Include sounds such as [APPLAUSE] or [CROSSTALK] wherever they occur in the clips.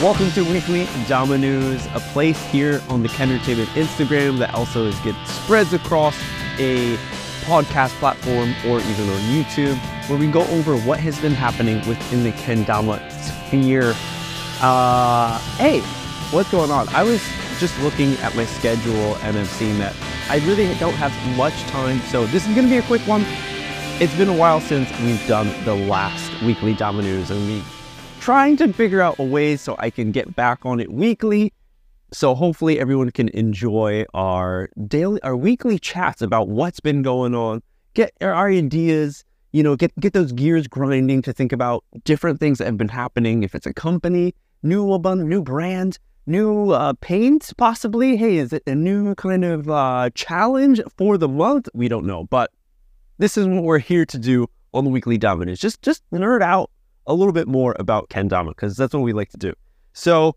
Welcome to Weekly Dama News, a place here on the Kendertainment Instagram that also is get spreads across a podcast platform or even on YouTube, where we go over what has been happening within the kendama sphere. Uh, hey, what's going on? I was just looking at my schedule and I'm seeing that I really don't have much time, so this is going to be a quick one. It's been a while since we've done the last weekly Dama News, and we trying to figure out a way so I can get back on it weekly. So hopefully everyone can enjoy our daily, our weekly chats about what's been going on, get our ideas, you know, get get those gears grinding to think about different things that have been happening. If it's a company, new album, new brand, new uh, paint, possibly. Hey, is it a new kind of uh, challenge for the month? We don't know, but this is what we're here to do on the weekly Dama News. Just just nerd out a little bit more about kendama because that's what we like to do. So,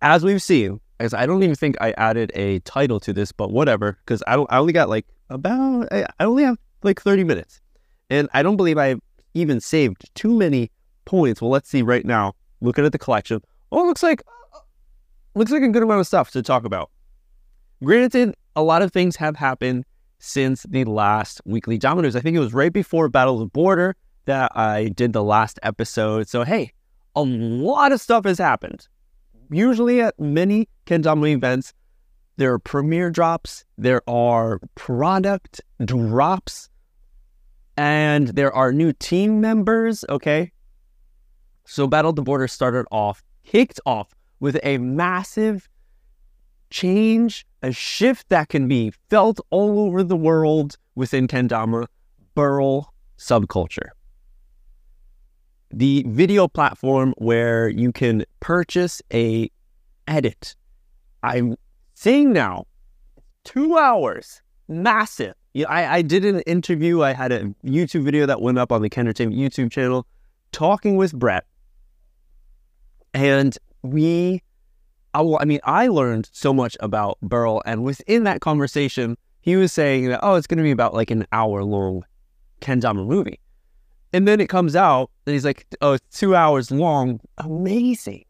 as we've seen, as I don't even think I added a title to this, but whatever, because I. I only got like about. I, I only have like thirty minutes, and I don't believe I even saved too many points. Well, let's see right now. Looking at the collection, oh, it looks like looks like a good amount of stuff to talk about. Granted, a lot of things have happened since the last weekly Dama News. I think it was right before Battle of the Border that I did the last episode. So, hey, a lot of stuff has happened. Usually at many Kendama events, there are premiere drops, there are product drops, and there are new team members. Okay. So, Battle the Border started off, kicked off with a massive change, a shift that can be felt all over the world within Kendama, Birl subculture the video platform where you can purchase a edit. I'm seeing now two hours, massive. Yeah, I, I did an interview. I had a YouTube video that went up on the Kendertainment YouTube channel talking with Brett. And we, I, I mean, I learned so much about Birl. And within that conversation, he was saying that, oh, it's going to be about like an hour long Kendama movie. And then it comes out and he's like, oh, it's two hours long. Amazing.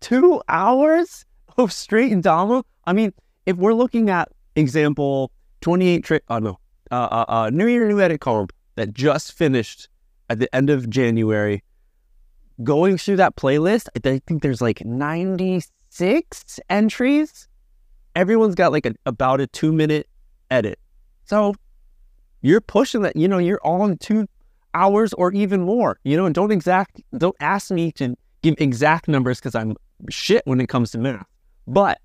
Two hours of straight Dama? I mean, if we're looking at example 28 trick, oh no, uh, uh, uh, New Year, New Edit Comp that just finished at the end of January, going through that playlist, I think there's like 96 entries. Everyone's got like a, about a two minute edit. So you're pushing that, you know, you're on two hours or even more. You know, and don't exact don't ask me to give exact numbers because I'm shit when it comes to math. But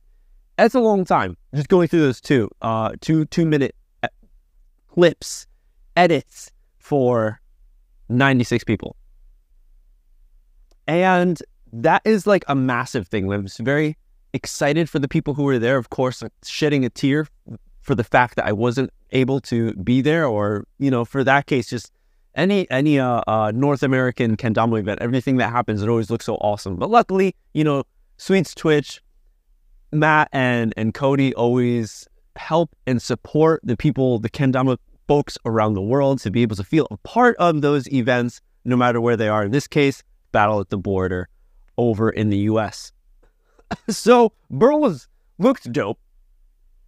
that's a long time. Just going through those two, uh, two two minute uh, clips, edits for 96 people. And that is like a massive thing. I was very excited for the people who were there. Of course, shedding a tear for the fact that I wasn't able to be there, or you know, for that case, just any any uh, uh, North American kendama event, everything that happens, it always looks so awesome. But luckily, you know, Sweets Twitch, Matt and and Cody always help and support the people, the kendama folks around the world to be able to feel a part of those events, no matter where they are. In this case, Battle at the Border over in the U.S. [LAUGHS] so Birl was looked dope.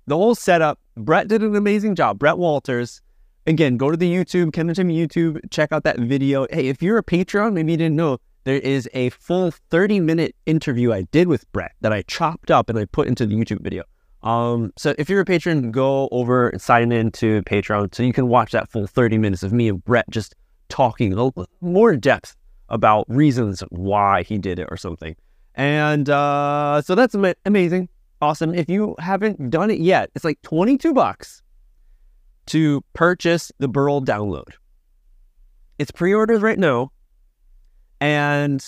The whole setup, Brett did an amazing job. Brett Walters again, go to the YouTube, Kendertainment YouTube, check out that video. Hey, if you're a Patreon, maybe you didn't know, there is a full 30 minute interview I did with Brett that I chopped up and I put into the YouTube video. Um, so if you're a patron, go over and sign in to Patreon so you can watch that full 30 minutes of me and Brett just talking a little more depth about reasons why he did it or something. And uh, so that's amazing, awesome. If you haven't done it yet, it's like 22 bucks to purchase the Birl download. It's pre orders right now. And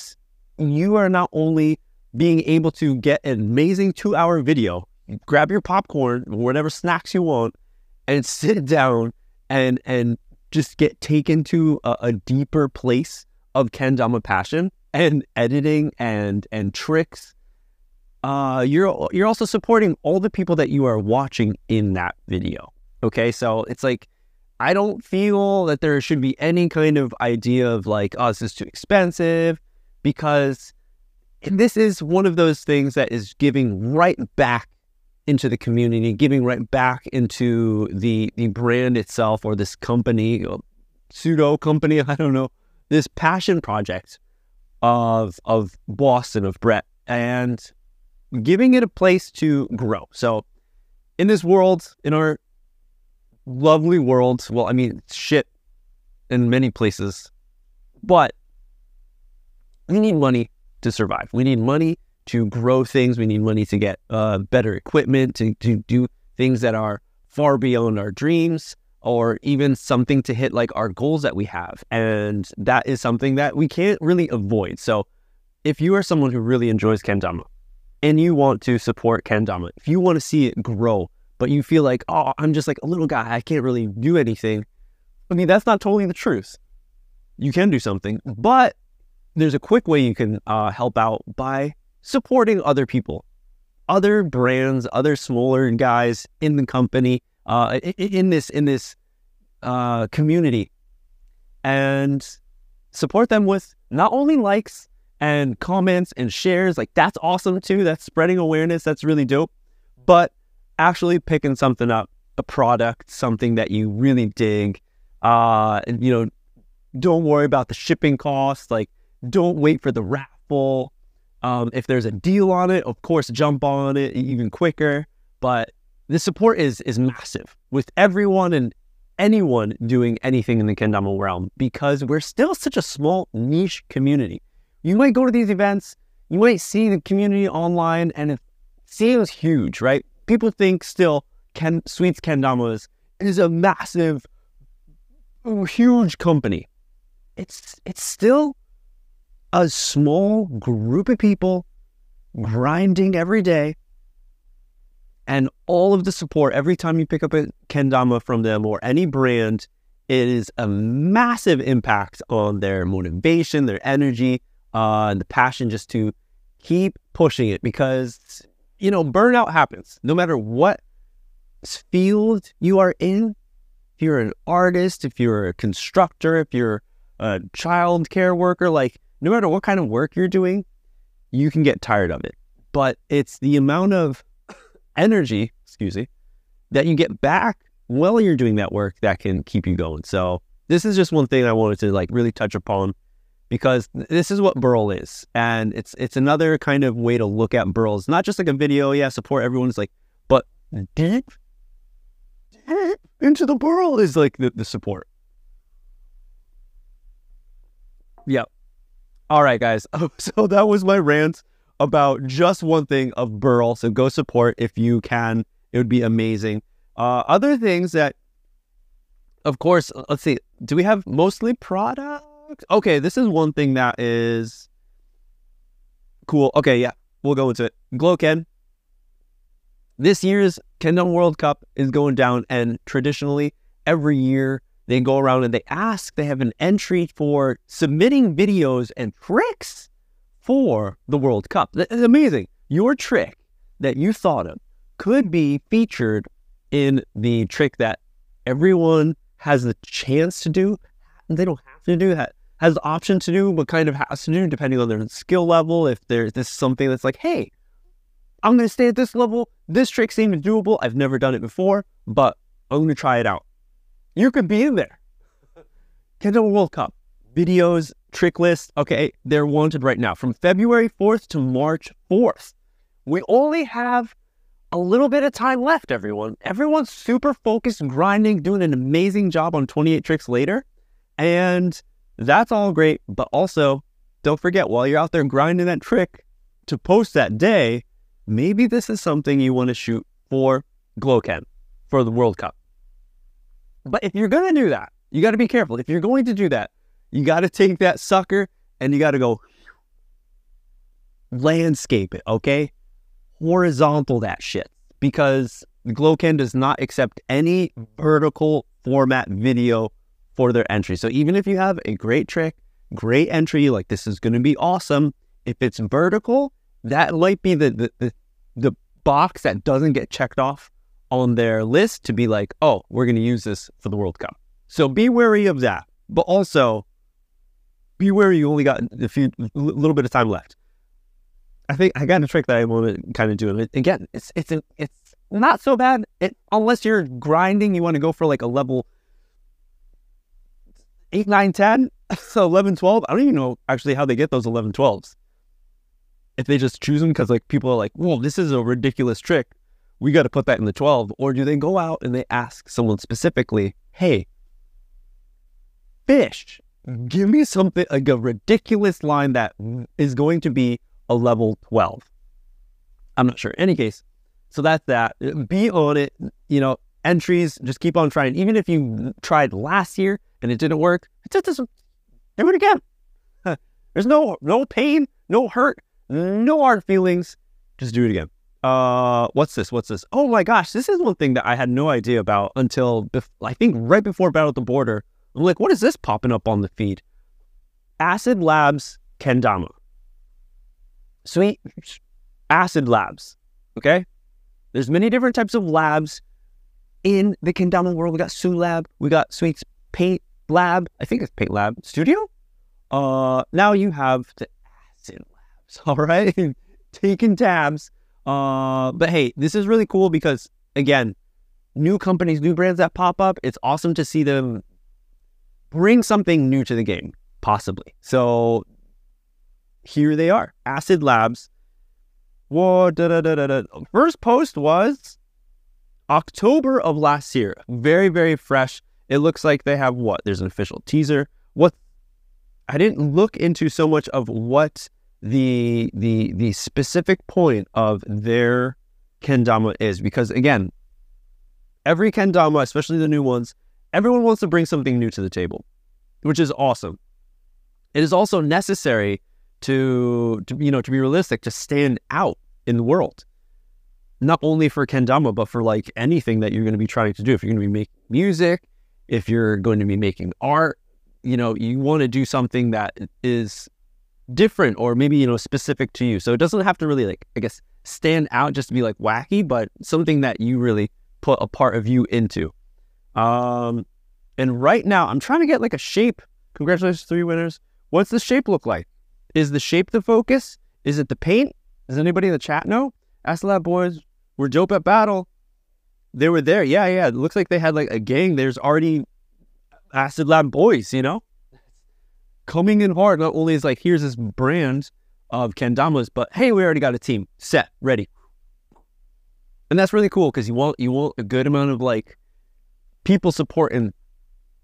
you are not only being able to get an amazing two hour video, grab your popcorn, whatever snacks you want, and [LAUGHS] sit down and and just get taken to a, a deeper place of kendama passion and editing and and tricks. Uh, you're you're also supporting all the people that you are watching in that video. Okay, so it's like I don't feel that there should be any kind of idea of like, oh, this is too expensive, because this is one of those things that is giving right back into the community, giving right back into the the brand itself or this company, pseudo company, [LAUGHS] I don't know, this passion project of of Boston of Brett and giving it a place to grow. So in this world, in our lovely world, well, I mean, shit in many places, but we need money to survive. We need money to grow things. We need money to get uh, better equipment, to, to do things that are far beyond our dreams, or even something to hit like our goals that we have. And that is something that we can't really avoid. So if you are someone who really enjoys Kendama and you want to support Kendama, if you want to see it grow, but you feel like, oh, I'm just like a little guy, I can't really do anything. I mean, that's not totally the truth. You can do something, but there's a quick way you can uh, help out by supporting other people, other brands, other smaller guys in the company, uh, in this in this uh, community, and support them with not only likes and comments and shares. Like that's awesome too. That's spreading awareness. That's really dope. But actually picking something up, a product, something that you really dig. Uh, and, you know, don't worry about the shipping costs. Like don't wait for the raffle. Um, if there's a deal on it, of course, jump on it even quicker. But the support is is massive with everyone and anyone doing anything in the kendama realm because we're still such a small niche community. You might go to these events, you might see the community online, and it seems huge, right? People think still Ken Sweets Kendamas is a massive, huge company. It's it's still a small group of people grinding every day and all of the support every time you pick up a kendama from them or any brand it is a massive impact on their motivation their energy uh, the passion just to keep pushing it because you know burnout happens no matter what field you are in if you're an artist if you're a constructor if you're a child care worker like no matter what kind of work you're doing, you can get tired of it. But it's the amount of [COUGHS] energy, excuse me, that you get back while you're doing that work that can keep you going. So this is just one thing I wanted to like really touch upon because this is what Birl is. And it's it's another kind of way to look at Birl. It's not just like a video, yeah, support everyone's like, but deep, deep into the Birl is like the, the support. Yep. All right, guys. [LAUGHS] So that was my rant about just one thing of Birl. So go support if you can. It would be amazing. Uh, other things that, of course, let's see. Do we have mostly products? Okay, this is one thing that is cool. Okay, yeah, we'll go into it. Gloken. This year's Kendama World Cup is going down, and traditionally, every year they go around and they ask, they have an entry for submitting videos and tricks for the World Cup. That's amazing. Your trick that you thought of could be featured in the trick that everyone has the chance to do. They don't have to do that. Has the option to do, but kind of has to do depending on their skill level. If there's this something that's like, hey, I'm going to stay at this level. This trick seems doable. I've never done it before, but I'm going to try it out. You could be in there. [LAUGHS] Kendama World Cup videos, trick list. Okay, they're wanted right now from February 4th to March 4th. We only have a little bit of time left, everyone. Everyone's super focused, grinding, doing an amazing job on 28 tricks later. And that's all great. But also, don't forget while you're out there grinding that trick to post that day, maybe this is something you want to shoot for Gloken for the World Cup. But if you're going to do that, you got to be careful. If you're going to do that, you got to take that sucker and you got to go landscape it, okay? Horizontal that shit because Gloken does not accept any vertical format video for their entry. So even if you have a great trick, great entry, like this is going to be awesome, if it's vertical, that might be the, the, the, the box that doesn't get checked off on their list to be like, oh, we're going to use this for the World Cup. So be wary of that. But also, be wary you only got a few, little bit of time left. I think I got a trick that I want to kind of do. And again, it's it's it's not so bad. It unless you're grinding, you want to go for like a level 8, 9, 10, so [LAUGHS] 11, 12. I don't even know actually how they get those 11, 12s. If they just choose them because like people are like, whoa, this is a ridiculous trick. We got to put that in the 12. Or do they go out and they ask someone specifically, hey, fish, mm-hmm. give me something like a ridiculous line that mm-hmm. is going to be a level 12. I'm not sure. In any case, so that's that. Mm-hmm. Be on it. You know, entries, just keep on trying. Even if you tried last year and it didn't work, just doesn't do it again. There's no no pain, no hurt, no hard feelings. Just do it again. Uh, what's this? What's this? Oh my gosh, this is one thing that I had no idea about until bef- I think right before Battle at the Border. I'm like, what is this popping up on the feed? Acid Labs Kendama. Sweet Acid Labs. Okay, there's many different types of labs in the Kendama world. We got Sue Lab, we got Sweet's Paint Lab. I think it's Paint Lab Studio. Uh, now you have the Acid Labs. [LAUGHS] All right, taking tabs. Uh, but hey, this is really cool because again, new companies, new brands that pop up. It's awesome to see them bring something new to the game, possibly. So here they are, Acid Labs. Whoa, da, da, da, da. First post was October of last year. Very, very fresh. It looks like they have what? There's an official teaser. What? I didn't look into so much of what the the the specific point of their kendama is because again, every kendama, especially the new ones, everyone wants to bring something new to the table, which is awesome. It is also necessary to, to you know to be realistic to stand out in the world not only for kendama but for like anything that you're going to be trying to do if you're going to be making music if you're going to be making art you know you want to do something that is different or maybe you know specific to you so it doesn't have to really like i guess stand out just to be like wacky but something that you really put a part of you into um and right now i'm trying to get like a shape congratulations three winners what's the shape look like is the shape the focus? Is it the paint? Does anybody in the chat know? Ask the Lab boys. We're dope at battle. They were there. Yeah, yeah. It looks like they had like a gang. There's already Acid Lab boys, you know? Coming in hard. Not only is like, here's this brand of kendamas, but hey, we already got a team set, ready. And that's really cool because you want you want a good amount of like people support and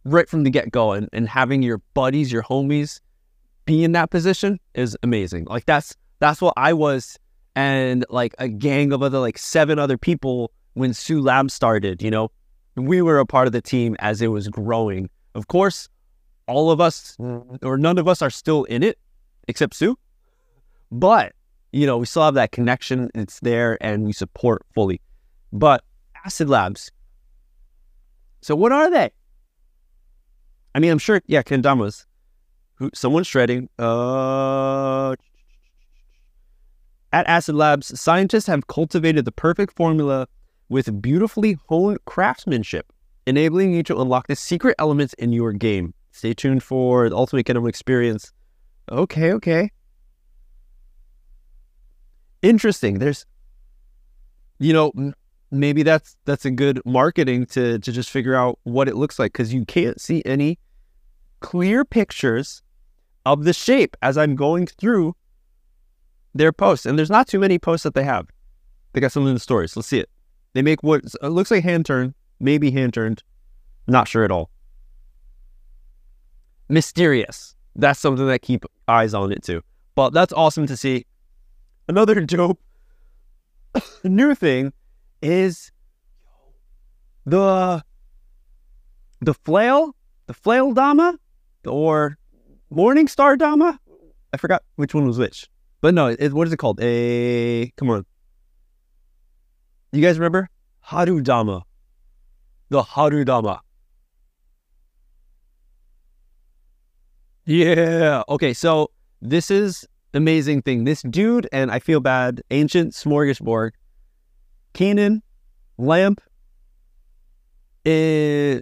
right from the get go and, and having your buddies, your homies be in that position is amazing. Like that's that's what I was and like a gang of other like seven other people when Sue Lab started, you know. We were a part of the team as it was growing. Of course, all of us or none of us are still in it except Sue. But, you know, we still have that connection. It's there and we support fully. But Acid Labs. So what are they? I mean, I'm sure, yeah, Kendamas who someone's shredding. Uh, at Acid Labs, scientists have cultivated the perfect formula with beautifully honed craftsmanship, enabling you to unlock the secret elements in your game. Stay tuned for the Ultimate Kendama Experience. Okay, okay. Interesting. There's, you know, maybe that's that's a good marketing to to just figure out what it looks like because you can't see any clear pictures of the shape as I'm going through their posts. And there's not too many posts that they have. They got some in the stories. Let's see it. They make what looks like hand turned, maybe hand turned. Not sure at all. Mysterious. That's something that keep eyes on it too. But that's awesome to see. Another [LAUGHS] dope [COUGHS] new thing is the the flail, the flail dama, or morning star Dama? I forgot which one was which. But no, it, what is it called? A come on. You guys remember? Haru Dama. The Haru Dama. Yeah. Okay, so this is amazing thing. This dude, and I feel bad, ancient smorgasbord, Kanan, Lamp, eh,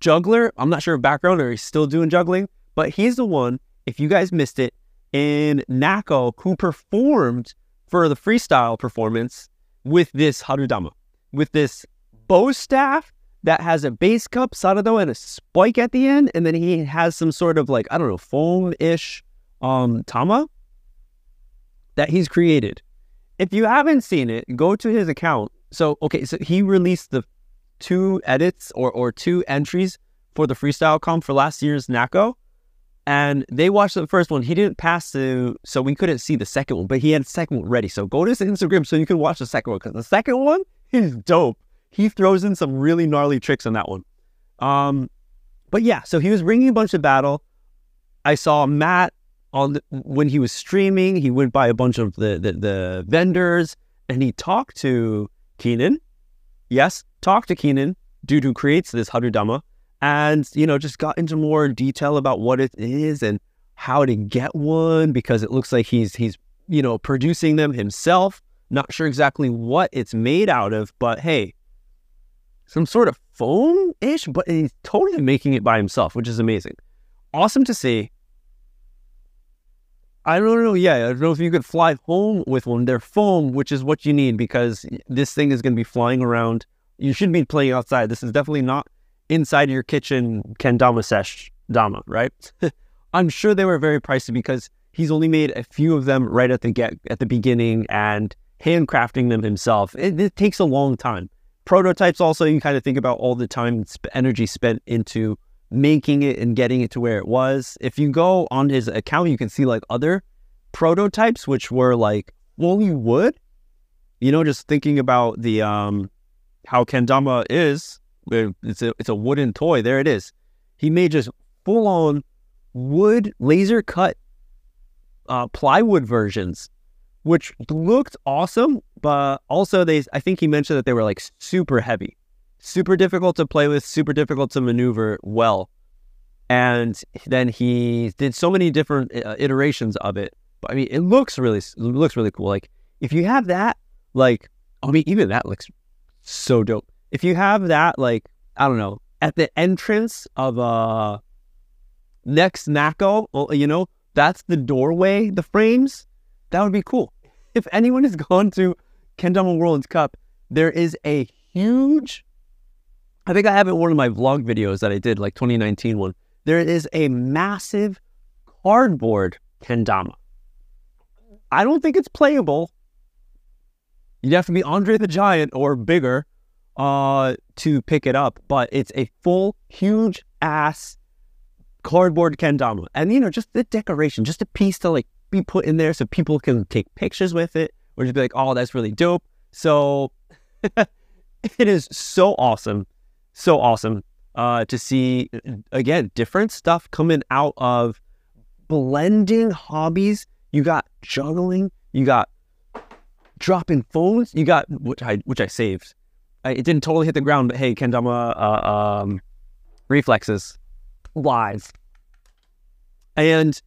juggler. I'm not sure of background or he's still doing juggling. But he's the one, if you guys missed it, in Nako who performed for the freestyle performance with this Harudama, with this bow staff that has a base cup, Sarado, and a spike at the end, and then he has some sort of like, I don't know, foam-ish um Tama that he's created. If you haven't seen it, go to his account. So okay, so he released the two edits or or two entries for the freestyle comp for last year's Nako and they watched the first one. He didn't pass to, so we couldn't see the second one, but he had the second one ready. So go to his Instagram so you can watch the second one because the second one is dope. He throws in some really gnarly tricks on that one. Um, but yeah, so he was bringing a bunch of battle. I saw Matt on the, when he was streaming. He went by a bunch of the, the, the vendors and he talked to Keenan. Yes, talked to Keenan, dude who creates this Harudama and you know just got into more detail about what it is and how to get one because it looks like he's he's you know producing them himself not sure exactly what it's made out of but hey some sort of foam ish but he's totally making it by himself which is amazing awesome to see I don't know. Yeah, I don't know if you could fly home with one. They're foam, which is what you need because this thing is going to be flying around. You shouldn't be playing outside. This is definitely not inside your kitchen kendama sesh dama, right? [LAUGHS] I'm sure they were very pricey because he's only made a few of them right at the get at the beginning and handcrafting them himself. It, it takes a long time. Prototypes also you kind of think about all the time energy spent into making it and getting it to where it was. If you go on his account, you can see like other prototypes which were like fully wood. You know, just thinking about the um how kendama is it's a it's a wooden toy. There it is. He made just full on wood laser cut uh, plywood versions, which looked awesome. But also, they I think he mentioned that they were like super heavy, super difficult to play with, super difficult to maneuver well. And then he did so many different uh, iterations of it. But I mean, it looks really it looks really cool. Like if you have that, like I mean, even that looks so dope if you have that, like, I don't know, at the entrance of uh next Nako, you know, that's the doorway, the frames, that would be cool. [LAUGHS] If anyone has gone to Kendama World Cup, there is a huge I think I have it in one of my vlog videos that I did, like 2019 one. There is a massive cardboard kendama. I don't think it's playable. You'd have to be Andre the Giant or bigger uh, to pick it up, but it's a full, huge ass cardboard kendama. And, you know, just the decoration, just a piece to like be put in there so people can take pictures with it or just be like, oh, that's really dope. So [LAUGHS] it is so awesome. So awesome uh, to see, again, different stuff coming out of blending hobbies. You got juggling, you got dropping phones, you got, which I, which I saved it didn't totally hit the ground, but hey, kendama uh, um, reflexes live. And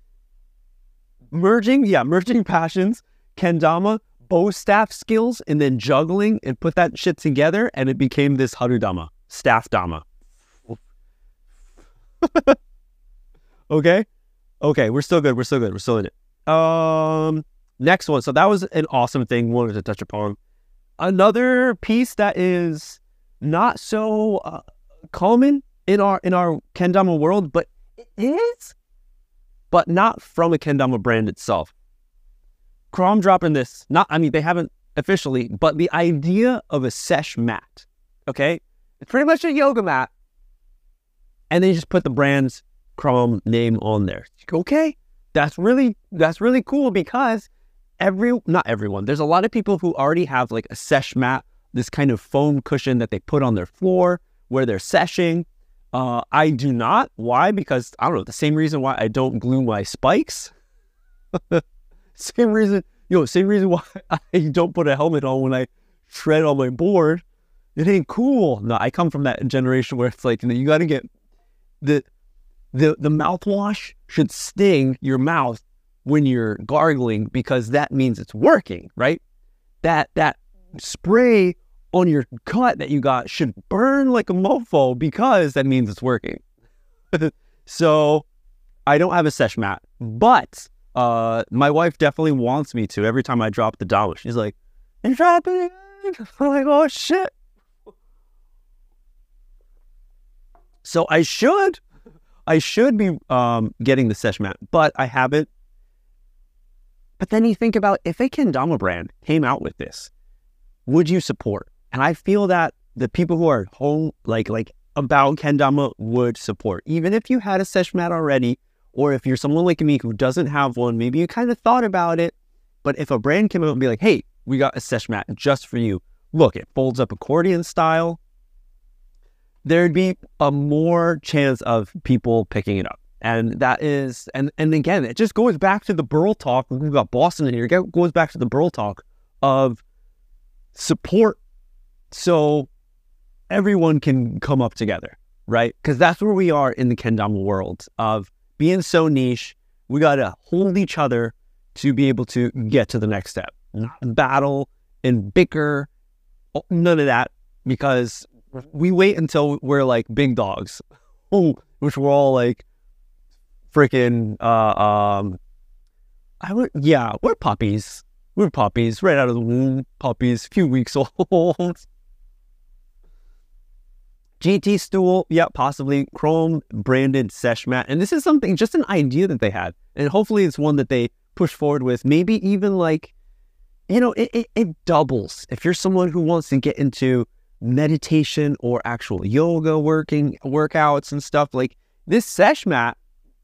merging, yeah, merging [LAUGHS] passions, kendama, bow staff skills, and then juggling and put that shit together, and it became this harudama, staff dama. [LAUGHS] okay? Okay, we're still good. We're still good. We're still in it. Um, next one. So that was an awesome thing wanted to touch upon. Another piece that is not so uh, common in our in our kendama world, but it is, but not from a kendama brand itself. KROM dropping this. Not, I mean, they haven't officially, but the idea of a sesh mat. Okay, it's pretty much a yoga mat, and they just put the brand's KROM name on there. Okay, that's really that's really cool because every not everyone. There's a lot of people who already have like a sesh mat, this kind of foam cushion that they put on their floor where they're seshing. Uh, I do not. Why? Because I don't know. The same reason why I don't glue my spikes. [LAUGHS] same reason, know, same reason why [LAUGHS] I don't put a helmet on when I shred on my board. It ain't cool. No, I come from that generation where it's like you, know, you got to get the the the mouthwash should sting your mouth when you're gargling because that means it's working, right? That that spray on your cut that you got should burn like a mofo because that means it's working. [LAUGHS] so I don't have a sesh mat, but Uh, my wife definitely wants me to every time I drop the dollar. She's like, "You dropping it?" [LAUGHS] I'm like, "Oh shit." So I should, I should be um, getting the sesh mat, but I haven't. But then you think about if a kendama brand came out with this, would you support? And I feel that the people who are home, like like about kendama, would support, even if you had a sesh mat already, or if you're someone like me who doesn't have one. Maybe you kind of thought about it, but if a brand came out and be like, "Hey, we got a sesh mat just for you. Look, it folds up accordion style." There'd be a more chance of people picking it up. And that is, and and again, it just goes back to the Birl talk. We've got Boston in here. It goes back to the Birl talk of support so everyone can come up together, right? Because that's where we are in the kendama world of being so niche. We got to hold each other to be able to get to the next step, not battle and bicker, none of that, because we wait until we're like big dogs, [LAUGHS] which we're all like freaking, uh, um, I would, yeah, we're puppies. We're puppies right out of the womb, puppies, few weeks [LAUGHS] old. GT stool, yeah, possibly KROM branded sesh mat. And this is something, just an idea that they had. And hopefully it's one that they push forward with. Maybe even like, you know, it, it, it doubles. If you're someone who wants to get into meditation or actual yoga working workouts and stuff, like this sesh mat,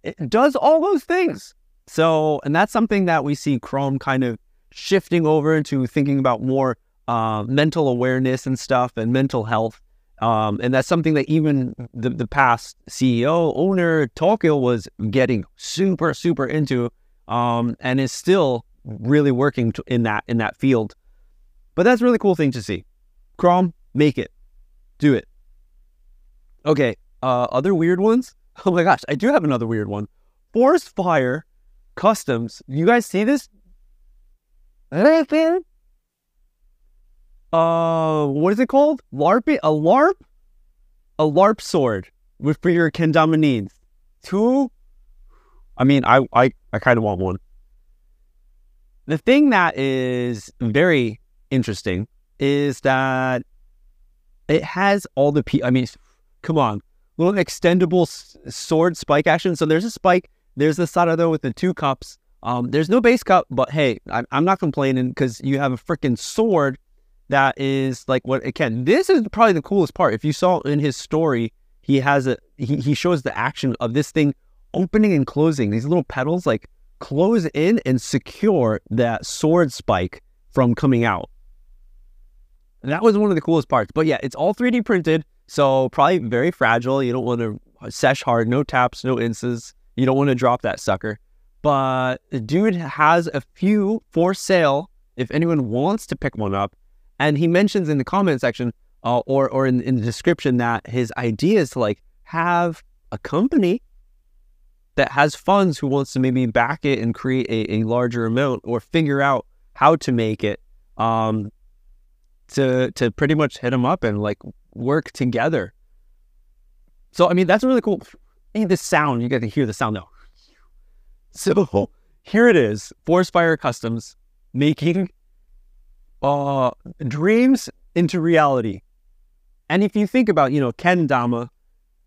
it does all those things. So, and that's something that we see KROM kind of shifting over into thinking about more uh, mental awareness and stuff and mental health. Um, and that's something that even the, the past CEO, owner, Tokyo was getting super, super into um, and is still really working in that in that field. But that's a really cool thing to see. KROM, make it. Do it. Okay, uh, other weird ones? [LAUGHS] Oh my gosh, I do have another weird one. Forest Fire Customs. You guys see this? Uh, what is it called? LARP? A LARP? A LARP sword with for your kendama needs. Two. I mean, I I I kind of want one. The thing that is very interesting is that it has all the p. I mean, come on, little extendable sword spike action. So there's a spike. There's the Sarado with the two cups. Um, there's no base cup, but hey, I'm, I'm not complaining because you have a freaking sword that is like what it can. This is probably the coolest part. If you saw in his story, he has a he, he shows the action of this thing opening and closing. These little petals like close in and secure that sword spike from coming out. And that was one of the coolest parts. But yeah, it's all 3D printed, so probably very fragile. You don't want to sesh hard, no taps, no inces. You don't want to drop that sucker. But the dude has a few for sale if anyone wants to pick one up. And he mentions in the comment section uh, or, or in, in the description that his idea is to like have a company that has funds who wants to maybe back it and create a, a larger amount or figure out how to make it um, to to pretty much hit them up and like work together. So I mean that's really cool. Hey, the sound you get to hear the sound though. So [LAUGHS] here it is, Forest Fire Customs making uh, dreams into reality. And if you think about, you know, Ken Dama,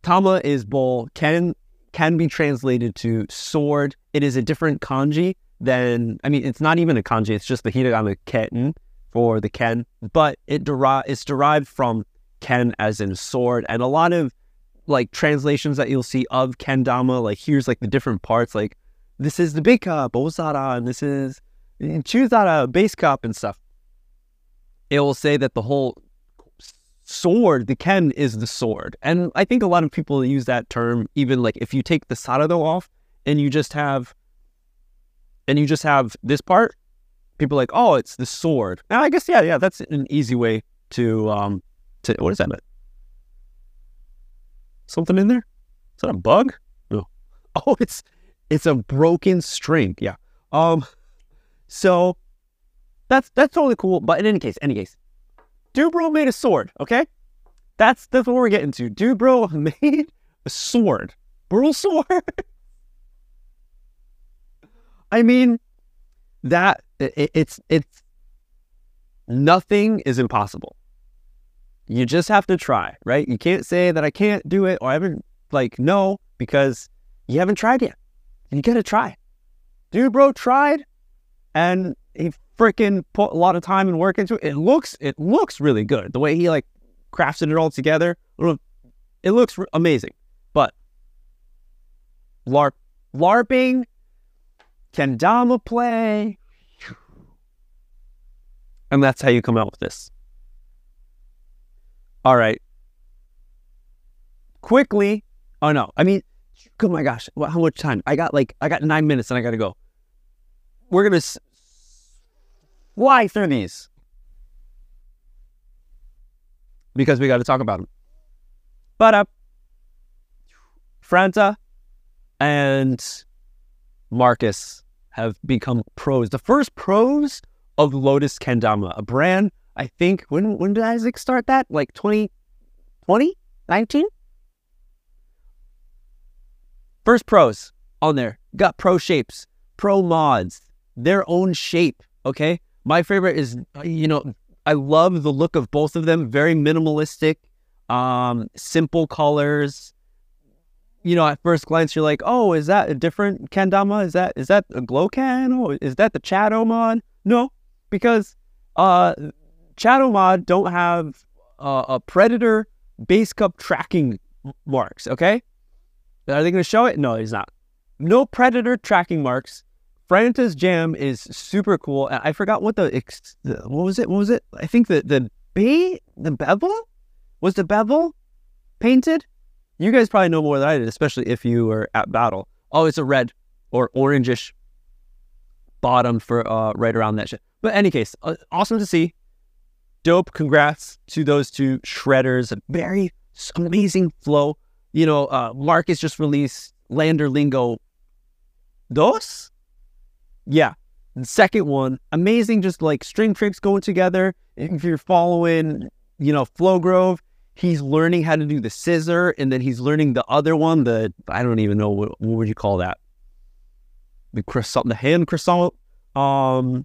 Tama is bowl. Ken can be translated to sword. It is a different kanji than, I mean, it's not even a kanji. It's just the hiragana ken for the ken, but it deri- it's derived from ken as in sword. And a lot of like translations that you'll see of kendama, like here's like the different parts, like this is the big cup, osara, and this is chuzara, base cup and stuff. It will say that the whole sword, the ken is the sword. And I think a lot of people use that term, even like if you take the sarado off and you just have and you just have this part, people like, oh, it's the sword. I guess yeah, yeah, that's an easy way to um to what is that? Something in there? Is that a bug? No. [LAUGHS] Oh, it's it's a broken string. Yeah. Um. So that's that's totally cool. But in any case, any case, Dubro made a sword. Okay, that's that's what we're getting to. Dubro [LAUGHS] made a sword. Burl sword. [LAUGHS] I mean, that it, it's it's nothing is impossible. You just have to try, right? You can't say that I can't do it or I haven't like no because you haven't tried yet. You gotta try. Dude, bro, tried and he freaking put a lot of time and work into it. It looks it looks really good. The way he like crafted it all together, it looks amazing. But LARP, LARPing, kendama play, and that's how you come out with this. All right. Quickly. Oh no. I mean, oh my gosh. How much time? I got like I got nine minutes and I got to go. We're gonna s- fly through these because we got to talk about them. But uh, Franta and Marcus have become pros. The first pros of Lotus Kendama, a brand. I think when when did Isaac start that? Like 2020, 19? First pros on there. Got pro shapes, pro mods, their own shape. Okay. My favorite is, you know, I love the look of both of them. Very minimalistic, um, simple colors. You know, at first glance, you're like, "Oh, is that a different kendama? Is that is that a Gloken? Or is that the Shadow mod?" No, because uh, Shadow mod don't have uh, a predator base cup tracking marks. Okay, are they going to show it? No, he's not. No predator tracking marks. Franta's jam is super cool. I forgot what the what was it? What was it? I think the the bay the bevel was the bevel painted. You guys probably know more than I did, especially if you were at battle. Oh, it's a red or orangish bottom for uh, right around that shit. But any case, uh, awesome to see. Dope. Congrats to those two shredders. Very amazing flow. You know, uh, Marcus just released Lander Lingo Dos yeah. The second one, amazing, just like string tricks going together. If you're following, you know, Flow Grove, he's learning how to do the scissor, and then he's learning the other one, the I don't even know what, what would you call that, the croissant, the hand croissant. Um,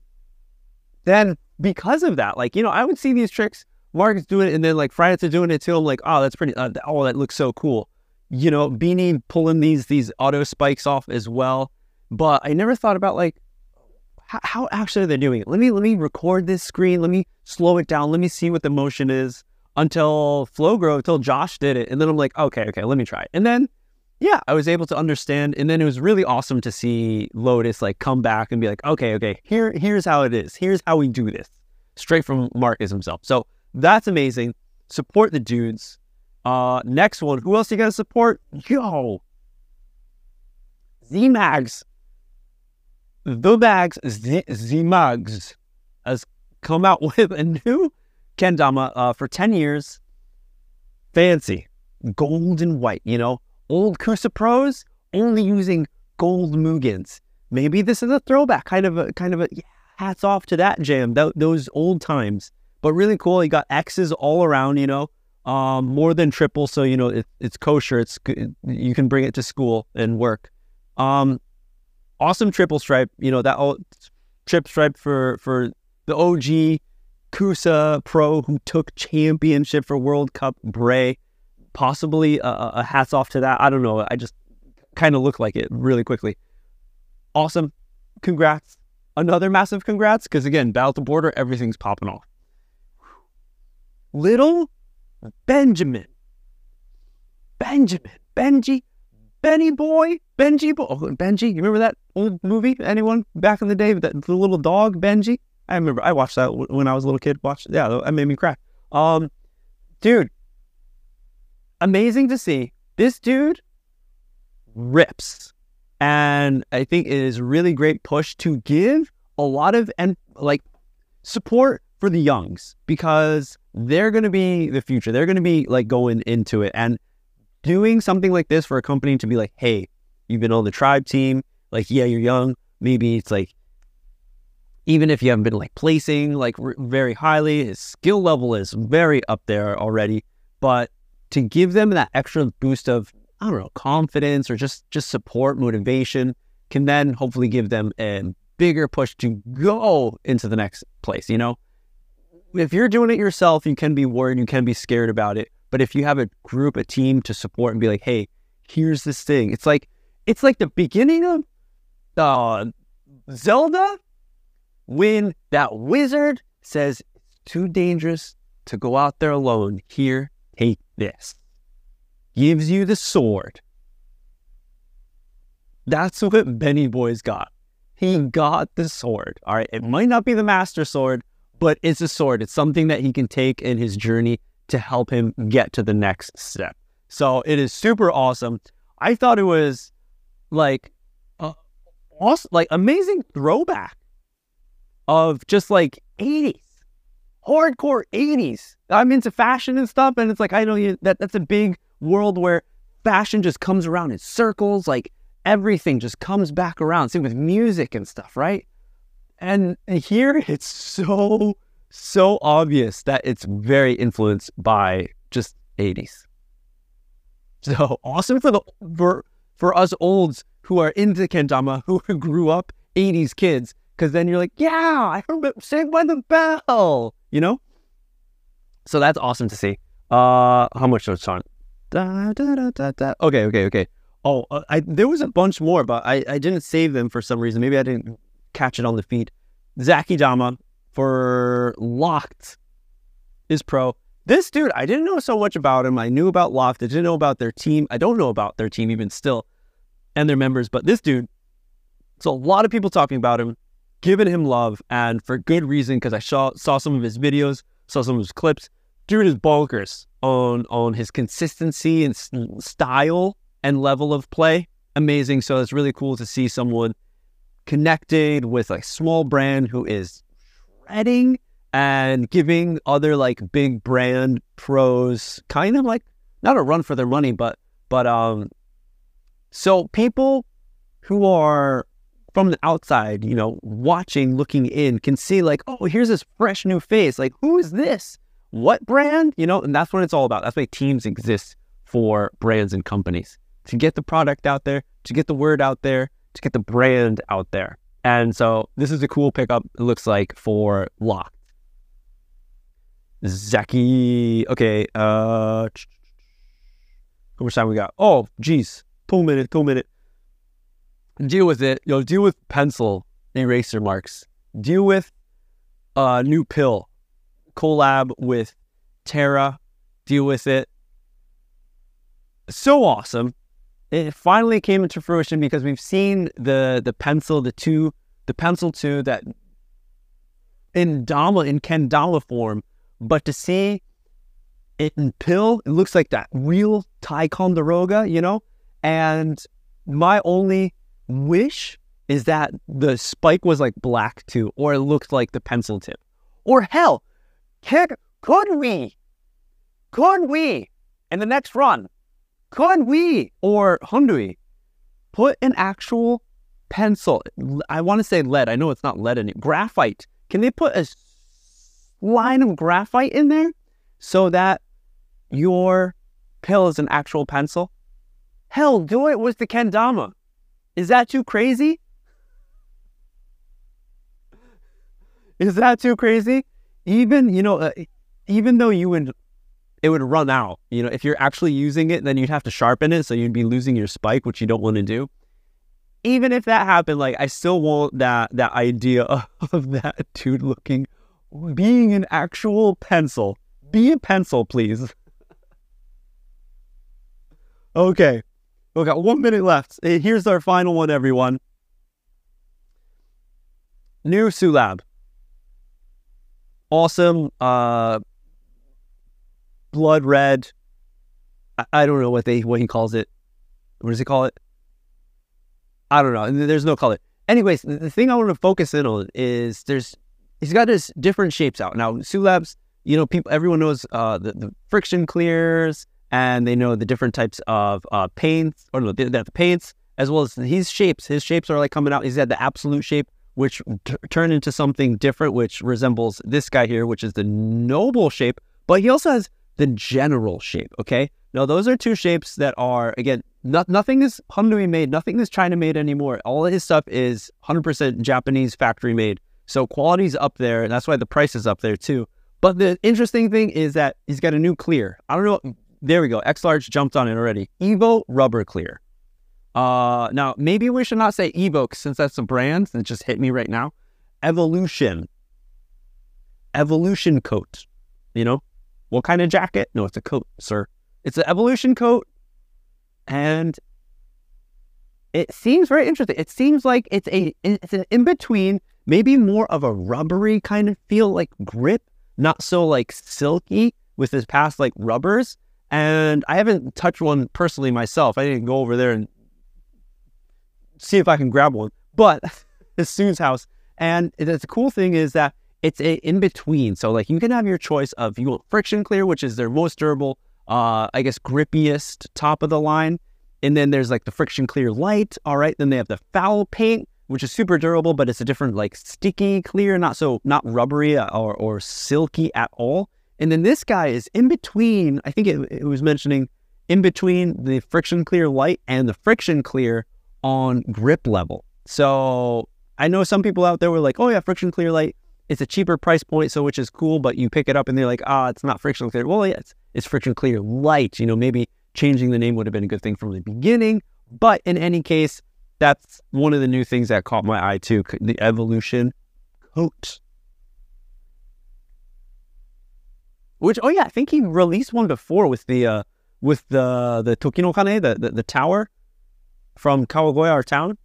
then because of that, like you know, I would see these tricks, Marcus doing it, and then like Friday doing it too. I'm like, oh, that's pretty. Uh, oh, that looks so cool. You know, Beanie pulling these these auto spikes off as well. But I never thought about like how, how actually are they doing it? Let me let me record this screen. Let me slow it down. Let me see what the motion is until Flowgrow, until Josh did it. And then I'm like, okay, okay, let me try it. And then yeah, I was able to understand. And then it was really awesome to see Lotus like come back and be like, okay, okay, here, here's how it is. Here's how we do this. Straight from Marcus himself. So that's amazing. Support the dudes. Uh next one, who else you gotta support? Yo. Z-Mags the Bags Z, Mugs has come out [LAUGHS] with a new kendama uh, for 10 years. Fancy, gold and white, you know, old Kusa Pros only using gold Mugins. Maybe this is a throwback, kind of a kind of a yeah, hats off to that jam, th- those old times. But really cool. You got X's all around, you know, um, more than triple, so you know it, it's kosher. It's you can bring it to school and work. Um, awesome triple stripe. You know that all trip stripe for for the OG Kusa Pro who took championship for World Cup Bray. Possibly a, a hats off to that. I don't know. I just kind of look like it really quickly. Awesome. Congrats. Another massive congrats because again, Battle to Border, everything's popping off. Little Benjamin. Benjamin. Benji Benny Boy, Benji Boy, oh, Benji. You remember that old movie? Anyone back in the day? That the little dog Benji. I remember. I watched that when I was a little kid. Watched. Yeah, that made me cry. Um, dude, amazing to see. This dude rips, and I think it is really great push to give a lot of and like support for the youngs because they're going to be the future. They're going to be like going into it and doing something like this for a company to be like, hey, you've been on the tribe team, like, yeah, you're young. Maybe it's like, even if you haven't been like placing like r- very highly, his skill level is very up there already. But to give them that extra boost of, I don't know, confidence or just just support, motivation, can then hopefully give them a bigger push to go into the next place. You know, if you're doing it yourself, you can be worried, you can be scared about it. But if you have a group, a team to support and be like, hey, here's this thing. It's like it's like the beginning of uh, Zelda when that wizard says it's too dangerous to go out there alone. Here, take this. Gives you the sword. That's what Benny Boy's got. He got the sword. All right. It might not be the master sword, but it's a sword. It's something that he can take in his journey to help him get to the next step. So it is super awesome. I thought it was like uh, awesome, like amazing throwback of just like 80s, hardcore 80s. I'm into fashion and stuff, and it's like I know that that's a big world where fashion just comes around in circles. Like everything just comes back around. Same with music and stuff, right? And here [LAUGHS] it's so so obvious that it's very influenced by just 80s. So awesome for the for for us olds who are into kendama, who [LAUGHS] grew up 80s kids, because then you're like, yeah, I remember Saved by the Bell, you know? So that's awesome to see. Uh, how much was on? Da, da, da, da, Okay, okay, okay. Oh, uh, I there was a bunch more, but I, I didn't save them for some reason. Maybe I didn't catch it on the feed. Zaki Dama for Locked is pro. This dude, I didn't know so much about him. I knew about Loft. I didn't know about their team. I don't know about their team even still and their members. But this dude, so a lot of people talking about him, giving him love, and for good reason because I saw saw some of his videos, saw some of his clips. Dude is bonkers on on his consistency and style and level of play. Amazing. So it's really cool to see someone connected with a small brand who is shredding and giving other like big brand pros kind of like not a run for their money, but but um so people who are from the outside, you know, watching, looking in, can see like, oh, here's this fresh new face. Like, who is this? What brand? You know, and that's what it's all about. That's why teams exist for brands and companies to get the product out there, to get the word out there, to get the brand out there. And so this is a cool pickup, it looks like, for Locked. Zaki. Okay. Uh, how much time we got? Oh, geez. Two minute, two minute. Deal with it. You know, deal with pencil eraser marks. Deal with a new pill. Collab with Terra. Deal with it. So awesome. It finally came into fruition because we've seen the the pencil, the two, the pencil two that in Dama in Kendama form but to see it in pill, it looks like that real Ticonderoga, you know? And my only wish is that the spike was like black too, or it looked like the pencil tip. Or hell, could, could we, could we, in the next run, could we, or Hundui, put an actual pencil, I want to say lead, I know it's not lead anymore, graphite. Can they put a line of graphite in there so that your pill is an actual pencil? Hell, do it with the kendama. Is that too crazy? Is that too crazy? Even, you know, uh, even though you would, it would run out. You know, if you're actually using it, then you'd have to sharpen it. So you'd be losing your spike, which you don't want to do. Even if that happened, like I still want that, that idea of, [LAUGHS] of that dude looking being an actual pencil. Be a pencil, please. [LAUGHS] okay. We got one minute left. Here's our final one, everyone. New Sulab. Awesome. Uh, blood red. I, I don't know what they what he calls it. What does he call it? I don't know. There's no color. Anyways, the thing I want to focus in on is there's he's got his different shapes out. Now, Sulabs, you know, people, everyone knows uh, the, the friction clears and they know the different types of uh, paints, or no, the, the paints, as well as his shapes. His shapes are like coming out. He's had the absolute shape, which t- turned into something different, which resembles this guy here, which is the noble shape. But he also has the general shape. Okay. Now, those are two shapes that are, again, no, nothing is Hyundai made, nothing is China made anymore. All of his stuff is 100% Japanese factory made. So quality's up there, and that's why the price is up there too. But the interesting thing is that he's got a new clear. I don't know. There we go. X Large jumped on it already. Evo rubber clear. Uh, now maybe we should not say Evo since that's a brand that just hit me right now. Evolution. Evolution coat. You know, what kind of jacket? No, it's a coat, sir. It's an evolution coat. And it seems very interesting. It seems like it's a it's an in between, maybe more of a rubbery kind of feel, like grip, not so like silky with his past like rubbers. And I haven't touched one personally myself. I didn't go over there and see if I can grab one. But [LAUGHS] it's Sue's house. And the cool thing is that it's a in between. So like you can have your choice of you want friction clear, which is their most durable, uh, I guess grippiest top of the line. And then there's like the friction clear light. All right. Then they have the foul paint, which is super durable, but it's a different like sticky clear, not so not rubbery or, or silky at all. And then this guy is in between. I think it, it was mentioning in between the friction clear light and the friction clear on grip level. So I know some people out there were like, oh yeah, friction clear light it's a cheaper price point, so which is cool, but you pick it up and they're like, ah, oh, it's not friction clear. Well, yeah, it's, it's friction clear light. You know, maybe changing the name would have been a good thing from the beginning. But in any case, that's one of the new things that caught my eye too the evolution coat. Which, oh yeah, I think he released one before with the uh, with the the Tokinokane, the, the the tower from Kawagoe, our town,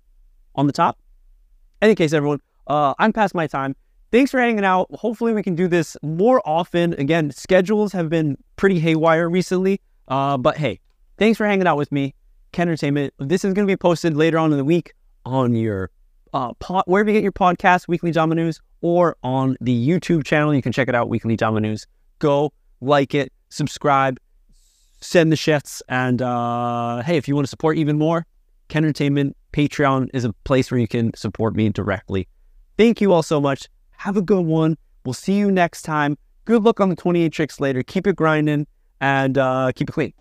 on the top. In any case, everyone, uh, I'm past my time. Thanks for hanging out. Hopefully, we can do this more often. Again, schedules have been pretty haywire recently. Uh, but hey, thanks for hanging out with me. Kendertainment. This is going to be posted later on in the week on your uh, pod, wherever you get your podcast, Weekly Dama News, or on the YouTube channel. You can check it out, Weekly Dama News. Go like it, subscribe, send the shits, and uh, hey, if you want to support even more, Kendertainment Patreon is a place where you can support me directly. Thank you all so much. Have a good one. We'll see you next time. Good luck on the 28 tricks later. Keep it grinding and uh, keep it clean.